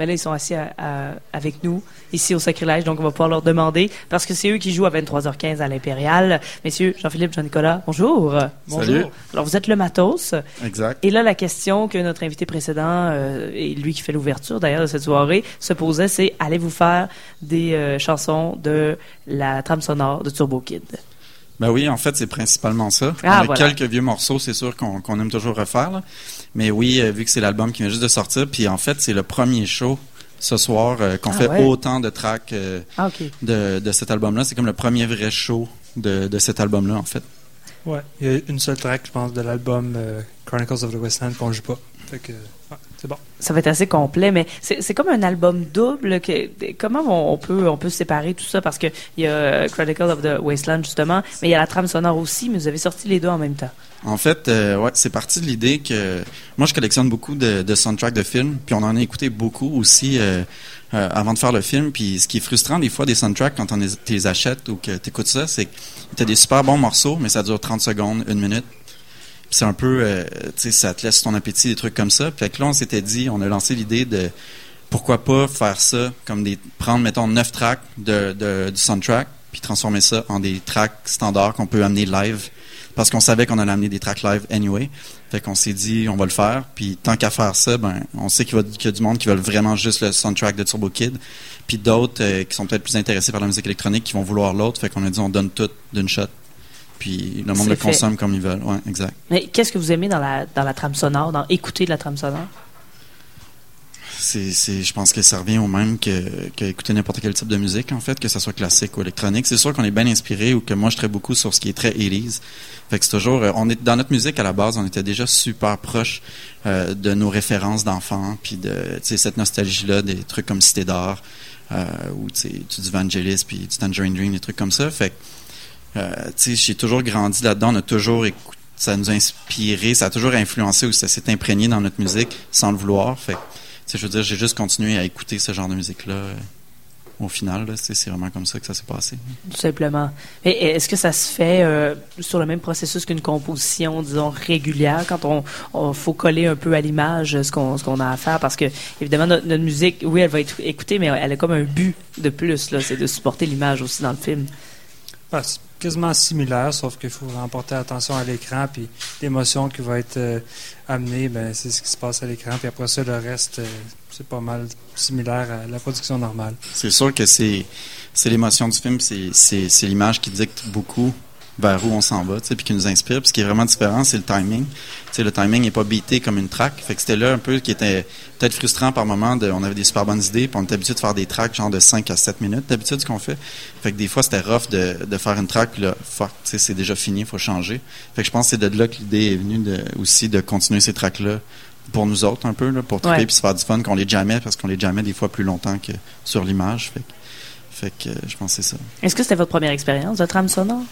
Mais là, ils sont assis avec nous, ici au Sacrilège, donc on va pouvoir leur demander, parce que c'est eux qui jouent à 23h15 à l'Impérial. Messieurs, Jean-Philippe, Jean-Nicolas, bonjour. Bonjour. Alors, vous êtes le matos. Exact. Et là, la question que notre invité précédent, euh, et lui qui fait l'ouverture d'ailleurs de cette soirée, se posait, c'est allez-vous faire des euh, chansons de la trame sonore de Turbo Kid? Ben oui, en fait, c'est principalement ça. Ah, on a quelques vieux morceaux, c'est sûr qu'on aime toujours refaire. Mais oui, euh, vu que c'est l'album qui vient juste de sortir, puis en fait, c'est le premier show ce soir euh, qu'on Ah, fait ouais? autant de tracks euh, Ah, de, de cet album-là. C'est comme le premier vrai show de, de cet album-là, en fait. Ouais, il y a une seule track, je pense, de l'album euh, Chronicles of the Westland qu'on joue pas. Fait que, ouais, c'est bon. Ça va être assez complet, mais c'est comme un album double. Que, comment on, on peut on peut séparer tout ça? Parce que il y a euh, Chronicles of the Wasteland justement, mais il y a la trame sonore aussi. Mais vous avez sorti les deux en même temps. En fait, euh, ouais, c'est parti de l'idée que moi, je collectionne beaucoup de, de soundtracks de films, puis on en a écouté beaucoup aussi euh, euh, avant de faire le film. Puis ce qui est frustrant des fois des soundtracks quand on les, tu les achètes ou que tu écoutes ça, c'est que tu as des super bons morceaux, mais ça dure 30 secondes, une minute. C'est un peu, euh, tu sais, ça te laisse ton appétit, des trucs comme ça. Puis là, on s'était dit, on a lancé l'idée de pourquoi pas faire ça comme des prendre mettons neuf tracks de, de- du soundtrack puis transformer ça en des tracks standards qu'on peut amener live parce qu'on savait qu'on allait amener des tracks live anyway. Fait qu'on s'est dit on va le faire puis tant qu'à faire ça ben on sait qu'il y a du monde qui veulent vraiment juste le soundtrack de Turbo Kid puis d'autres euh, qui sont peut-être plus intéressés par la musique électronique qui vont vouloir l'autre fait qu'on a dit on donne tout d'une shot puis le monde le fait. consomme comme ils veulent. Ouais, exact. Mais qu'est-ce que vous aimez dans la dans la trame sonore, dans écouter de la trame sonore? C'est, je pense que ça revient au même que, que écouter n'importe quel type de musique, en fait, que ce soit classique ou électronique. C'est sûr qu'on est bien inspiré ou que moi, je traite beaucoup sur ce qui est très 80s. Fait que c'est toujours, euh, on est, dans notre musique, à la base, on était déjà super proche euh, de nos références d'enfants, puis de, tu sais, cette nostalgie-là, des trucs comme Cité d'Or, euh, ou, tu sais, du Vangelis, puis du Tangerine Dream, des trucs comme ça. Fait que, j'ai toujours grandi là-dedans, on a toujours écouté, ça nous a inspiré, ça a toujours influencé ou ça s'est imprégné dans notre musique sans le vouloir. Fait je veux dire, j'ai juste continué à écouter ce genre de musique-là. euh, au final, c'est vraiment comme ça que ça s'est passé. Tout simplement. Est-ce que ça se fait euh, sur le même processus qu'une composition, disons, régulière, quand on, on faut coller un peu à l'image ce qu'on ce qu'on a à faire? Parce que, évidemment, notre, notre musique, oui, elle va être écoutée, mais elle a comme un but de plus, c'est de supporter l'image aussi dans le film. Quasiment similaire, sauf qu'il faut en porter attention à l'écran, puis l'émotion qui va être euh, amenée, ben, c'est ce qui se passe à l'écran, puis après ça, le reste, euh, c'est pas mal similaire à la production normale. C'est sûr que c'est l'émotion du film, c'est l'image qui dicte beaucoup vers où on s'en va, tu sais, puis qui nous inspire. Puis ce qui est vraiment différent, c'est le timing. Tu sais, le timing n'est pas beaté comme une track. Fait que c'était là un peu qui était peut-être frustrant par moment. De, on avait des super bonnes idées, puis on était habitué de faire des tracks genre de 5 à 7 minutes d'habitude ce qu'on fait. Fait que des fois, c'était rough de, de faire une track, puis là, fuck, tu sais, c'est déjà fini, il faut changer. Fait que je pense que c'est de là que l'idée est venue de, aussi de continuer ces tracks-là pour nous autres un peu, là, pour triper puis se faire du fun, qu'on les jamais, parce qu'on les jamais des fois plus longtemps que sur l'image. Fait que, fait que euh, je pense que c'est ça. Est-ce que c'était votre première expérience de trame sonore?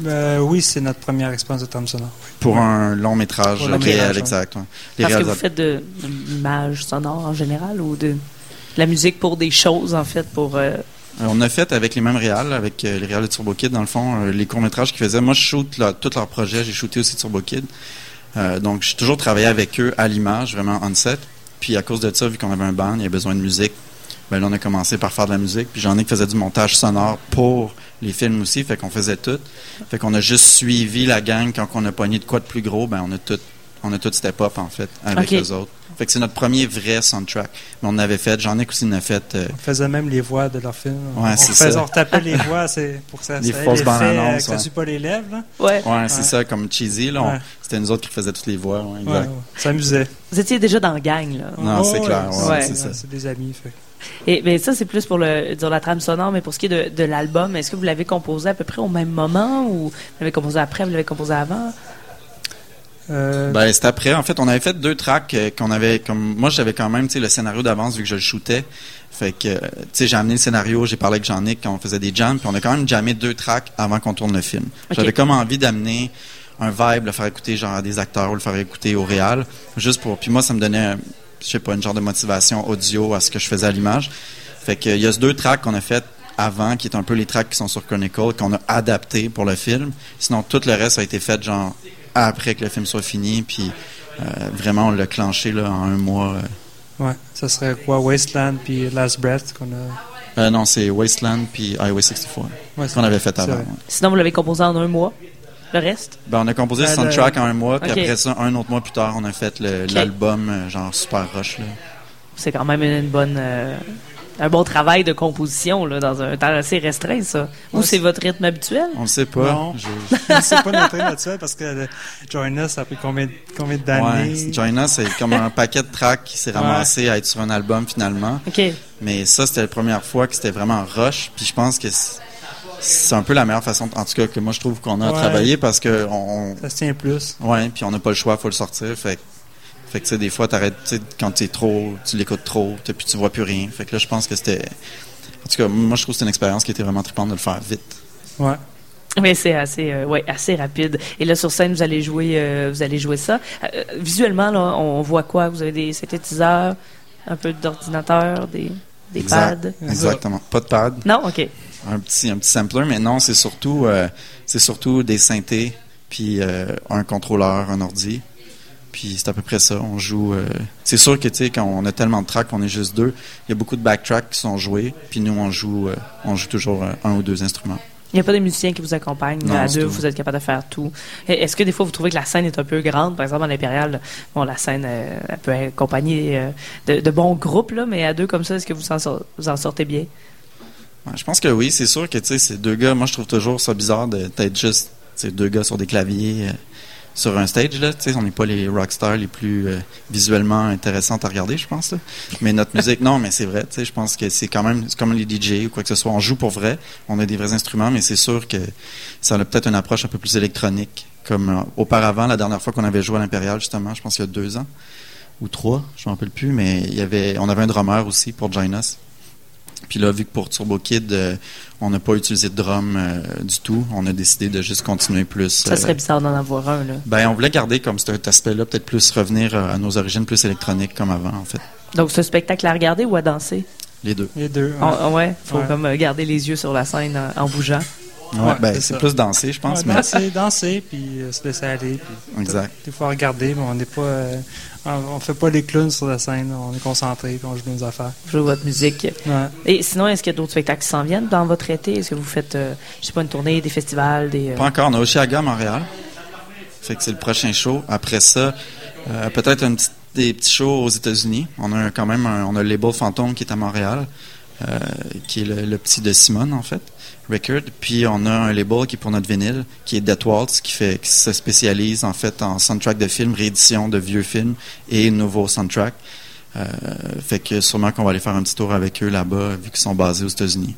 Ben, oui, c'est notre première expérience de trame sonore. Pour un long métrage Pour le long réel, métrage, ouais. exact. ouais. Les Parce que vous faites de, l'image sonore en général ou de, la musique pour des choses, en fait, pour... euh, Euh, on a fait avec les mêmes réals, avec euh, les réals de Turbo Kid, dans le fond, les courts-métrages qu'ils faisaient. Moi, je shoot là, tous leurs projets. J'ai shooté aussi Turbo Kid. Euh, donc, j'ai toujours travaillé avec eux à l'image, vraiment on-set. Puis, à cause de ça, vu qu'on avait un band, il y avait besoin de musique. Ben là, on a commencé par faire de la musique. Puis, j'en ai qui faisaient du montage sonore pour les films aussi. Fait qu'on faisait tout. Fait qu'on a juste suivi la gang. Quand on a pogné de quoi de plus gros, ben on a tout, on a tout step up, en fait, avec Ok. les autres. Fait que c'est notre premier vrai soundtrack. Mais on avait fait. J'en ai aussi en a fait. euh, On faisait même les voix de leurs films. Ouais, on, c'est faisait- ça. on retapait les voix c'est pour que ça Les fausses bandes euh, annonces, que ça ouais. pas les lèvres. Là. Ouais. Ouais, c'est ça, comme cheesy. Là, on-. C'était nous autres qui faisaient toutes les voix. ouais, Ouais, exact. ouais. Ça amusait. Vous étiez déjà dans le gang, là. Non, c'est clair, ouais, ouais, c'est ça. C'est des amis. Fait. Et mais ça, c'est plus pour le, dire, la trame sonore, mais pour ce qui est de, de l'album, est-ce que vous l'avez composé à peu près au même moment ou vous l'avez composé après, vous l'avez composé avant? Euh, Ben, c'était après. En fait, on avait fait deux tracks euh, qu'on avait comme. Moi, j'avais quand même, le scénario d'avance vu que je le shootais. Fait que, euh, tu sais, j'ai amené le scénario, j'ai parlé avec Jean-Nic quand on faisait des jams, puis on a quand même jammé deux tracks avant qu'on tourne le film. Ok. J'avais comme envie d'amener un vibe, le faire écouter genre à des acteurs ou le faire écouter au réal, juste pour. Puis moi, ça me donnait, je sais pas, une genre de motivation audio à ce que je faisais à l'image. Fait que, il y a ces deux tracks qu'on a fait avant, qui est un peu les tracks qui sont sur Chronicle, qu'on a adapté pour le film. Sinon, tout le reste a été fait genre après que le film soit fini, puis euh, vraiment on l'a clenché là en un mois. euh, Ouais, ça serait quoi Wasteland puis Last Breath qu'on a? Euh, non, c'est Wasteland puis Highway 64 Ouais, qu'on avait fait avant. ouais. Sinon, vous l'avez composé en un mois? Le reste? Ben, on a composé le Ben, soundtrack le- en un mois, puis après ça, un autre mois plus tard, on a fait l'album euh, genre super rush. Là. C'est quand même une bonne, euh, un bon travail de composition là, dans un temps assez restreint, ça. Ou Ouais, c'est c'est- votre rythme habituel? On le sait pas. Non. Je- c'est pas notre là-dessus parce que Join Us, ça a pris combien, combien Ouais, d'années? Join Us, c'est comme un paquet de tracks qui s'est Ouais. ramassé à être sur un album finalement. OK. Mais ça, c'était la première fois que c'était vraiment rush. Puis je pense que c'est- un peu la meilleure façon, en tout cas, que moi je trouve qu'on a à travailler parce que on, Ça se tient plus. ouais, puis on n'a pas le choix, faut le sortir. Fait, que- fait que tu sais, des fois, t'arrêtes, tu sais, quand t'es trop, tu l'écoutes trop, t'as- puis tu vois plus rien. Fait que là, je pense que c'était, en tout cas, moi je trouve que c'est une expérience qui était vraiment trippante de le faire vite. Ouais. Mais c'est assez, euh, ouais, assez rapide. Et là, sur scène, vous allez jouer, euh, vous allez jouer ça. Euh, visuellement, là, on voit quoi? Vous avez des synthétiseurs, un peu d'ordinateur, des, des Exact. pads? Exactement. Pas de pad. Non? OK. Un petit un petit sampler mais non c'est surtout euh, c'est surtout des synthés puis euh, un contrôleur un ordi puis c'est à peu près ça on joue euh, c'est sûr que tu sais quand on a tellement de tracks qu'on est juste deux il y a beaucoup de backtracks qui sont joués puis nous on joue on joue toujours un ou deux instruments Il n'y a pas de musiciens qui vous accompagnent. Non, à deux, tout. vous êtes capable de faire tout. Est-ce que des fois, vous trouvez que la scène est un peu grande? Par exemple, à l'Impérial, bon, la scène, elle peut accompagner de, de bons groupes, là, mais à deux comme ça, est-ce que vous en, vous en sortez bien? Je pense que oui c'est sûr que c'est deux gars moi je trouve toujours ça bizarre d'être juste deux gars sur des claviers euh, sur un stage là on n'est pas les rockstars les plus euh, visuellement intéressantes à regarder je pense là. mais notre musique non mais c'est vrai je pense que c'est quand même comme les DJ ou quoi que ce soit on joue pour vrai on a des vrais instruments mais c'est sûr que ça a peut-être une approche un peu plus électronique comme euh, auparavant la dernière fois qu'on avait joué à l'Impérial justement je pense il y a deux ans ou trois je me rappelle plus mais il y avait on avait un drummer aussi pour Join Us puis là, vu que pour Turbo Kid, euh, on n'a pas utilisé de drum euh, du tout, on a décidé de juste continuer plus. Ça euh, serait bizarre d'en avoir un, là. ben, on voulait garder comme cet aspect-là, peut-être plus revenir euh, à nos origines plus électroniques comme avant, en fait. Donc, ce spectacle à regarder ou à danser? Les deux. Les deux. Ouais. ouais, faut Ouais. comme euh, garder les yeux sur la scène en, en bougeant. Ouais, ben, c'est plus danser, je pense, Ouais, mais danser, danser, puis euh, se laisser aller. Puis exact. Des fois regarder, mais on n'est pas. euh, on, on fait pas les clowns sur la scène. On est concentré, puis on joue nos affaires. Jouer votre musique. Ouais. Et sinon, est-ce qu'il y a d'autres spectacles qui s'en viennent dans votre été? Est-ce que vous faites, euh, je sais pas, une tournée, des festivals, des... euh, Pas encore, on a Oshiaga à Montréal. Fait que c'est le prochain show. Après ça, euh, peut-être des petits shows aux États-Unis. On a quand même un, on a le label Fantôme qui est à Montréal, euh, qui est le, le petit de Simone en fait, Record. Puis on a un label qui est pour notre vinyle, qui est Death Waltz, qui fait, qui se spécialise en fait en soundtrack de films, réédition de vieux films et nouveaux soundtracks. Euh, fait que sûrement qu'on va aller faire un petit tour avec eux là-bas, vu qu'ils sont basés aux États-Unis.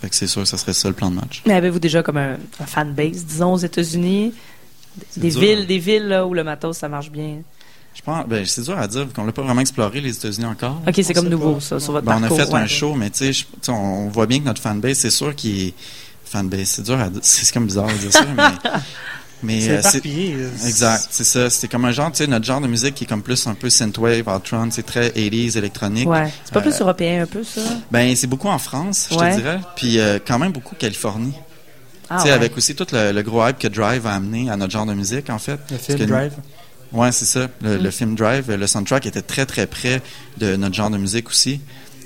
Fait que c'est sûr, que ça serait ça le plan de match. Mais avez-vous déjà comme un, un fanbase, disons, aux États-Unis? Des dur. villes, des villes là, où le matos, ça marche bien? Je pense, ben, c'est dur à dire, vu qu'on l'a pas vraiment exploré les États-Unis encore. OK, c'est comme nouveau, pas. ça, sur votre Ben, on a parcours. fait un show, mais tu sais, on, on voit bien que notre fanbase, c'est sûr qu'il est fanbase. C'est dur à dire, c'est comme bizarre de dire ça, mais, mais C'est euh, euh, exact, c'est ça. C'est comme un genre, tu sais, notre genre de musique qui est comme plus un peu synthwave, Altron, c'est très 80s électronique. Ouais. C'est pas plus Euh, européen un peu, ça? Ben, c'est beaucoup en France, je Ouais. te dirais, puis euh, quand même beaucoup Californie. Ah, tu sais, ouais. avec aussi tout le, le gros hype que Drive a amené à notre genre de musique, en fait. Le film que- Drive? Ouais, c'est ça. Le, Mm. le film Drive, le soundtrack était très très près de notre genre de musique aussi.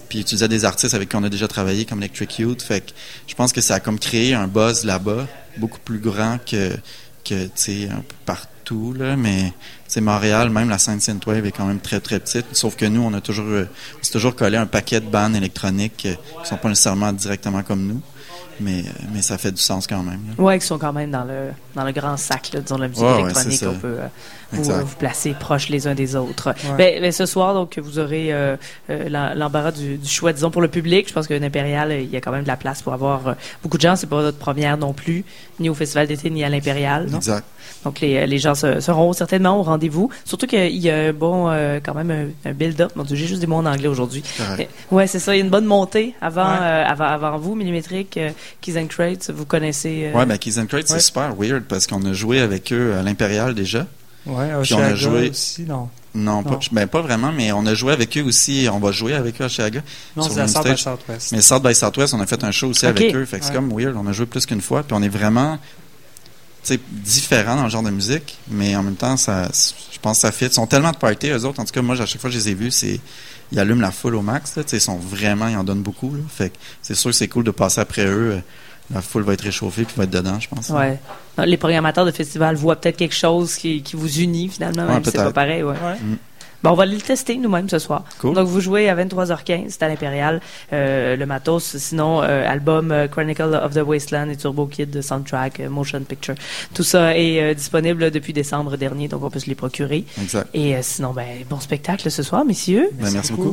Puis il utilisait des artistes avec qui on a déjà travaillé, comme Electric Youth. Fait que je pense que ça a comme créé un buzz là-bas, beaucoup plus grand que, que tu sais, un peu partout. Là. Mais sais, Montréal, même la scène synthwave est quand même très très petite. Sauf que nous, on a toujours, euh, on s'est toujours collé un paquet de bandes électroniques euh, qui sont pas nécessairement directement comme nous. Mais, euh, mais ça fait du sens quand même. Ouais, qui sont quand même dans le, dans le grand sac, là, disons, de la musique Ouais, électronique. on peut euh, vous, euh, placer proches les uns des autres. Ouais. Ben, ben, ce soir, donc, vous aurez euh, l'em- l'embarras du, du choix, disons, pour le public. Je pense qu'un impérial, euh, il y a quand même de la place pour avoir euh, beaucoup de gens. C'est pas votre première non plus, ni au Festival d'été, ni à l'impérial. Exact. Donc, les, les gens se- seront certainement au rendez-vous. Surtout qu'il y a un bon, euh, quand même, un, un build-up. Mon Dieu, j'ai juste des mots en anglais aujourd'hui. Ouais, c'est ça. Il y a une bonne montée avant, Ouais. euh, avant, avant vous, Millimétrique, euh, Keys and Crates. Vous connaissez. euh, Ouais, ben Keys and Crates, Ouais. c'est super weird parce qu'on a joué avec eux à l'Impérial déjà. Ouais, Puis on a Oshiaga joué- aussi, non? Non, Pas, ben, pas vraiment, mais on a joué avec eux aussi. On va jouer avec eux à Chiaga. Non, Sur c'est la le South by. Southwest. Mais South by Southwest, on a fait un show aussi avec eux. Fait que c'est comme weird. On a joué plus qu'une fois. Puis on est vraiment. Différent dans le genre de musique, mais en même temps, ça, je pense que ça fit. Ils sont tellement de party, eux autres. En tout cas, moi, à chaque fois que je les ai vus, c'est, ils allument la foule au max, là. Tu sais, ils sont vraiment, ils en donnent beaucoup, là. Fait que c'est sûr que c'est cool de passer après eux. La foule va être réchauffée puis va être dedans, je pense. Ouais. Les programmateurs de festival voient peut-être quelque chose qui, qui vous unit, finalement, Ouais, même si c'est pas pareil, ouais. Ouais. Bon, on va le tester nous-mêmes ce soir. Cool. Donc, vous jouez à 23h15, c'est à l'Impérial, euh, le matos. Sinon, euh, album euh, Chronicle of the Wasteland et Turbo Kid de soundtrack, euh, motion picture. Tout ça est euh, disponible depuis décembre dernier, donc on peut se les procurer. Exact. Et euh, sinon, ben, bon spectacle ce soir, messieurs. Ben, merci beaucoup.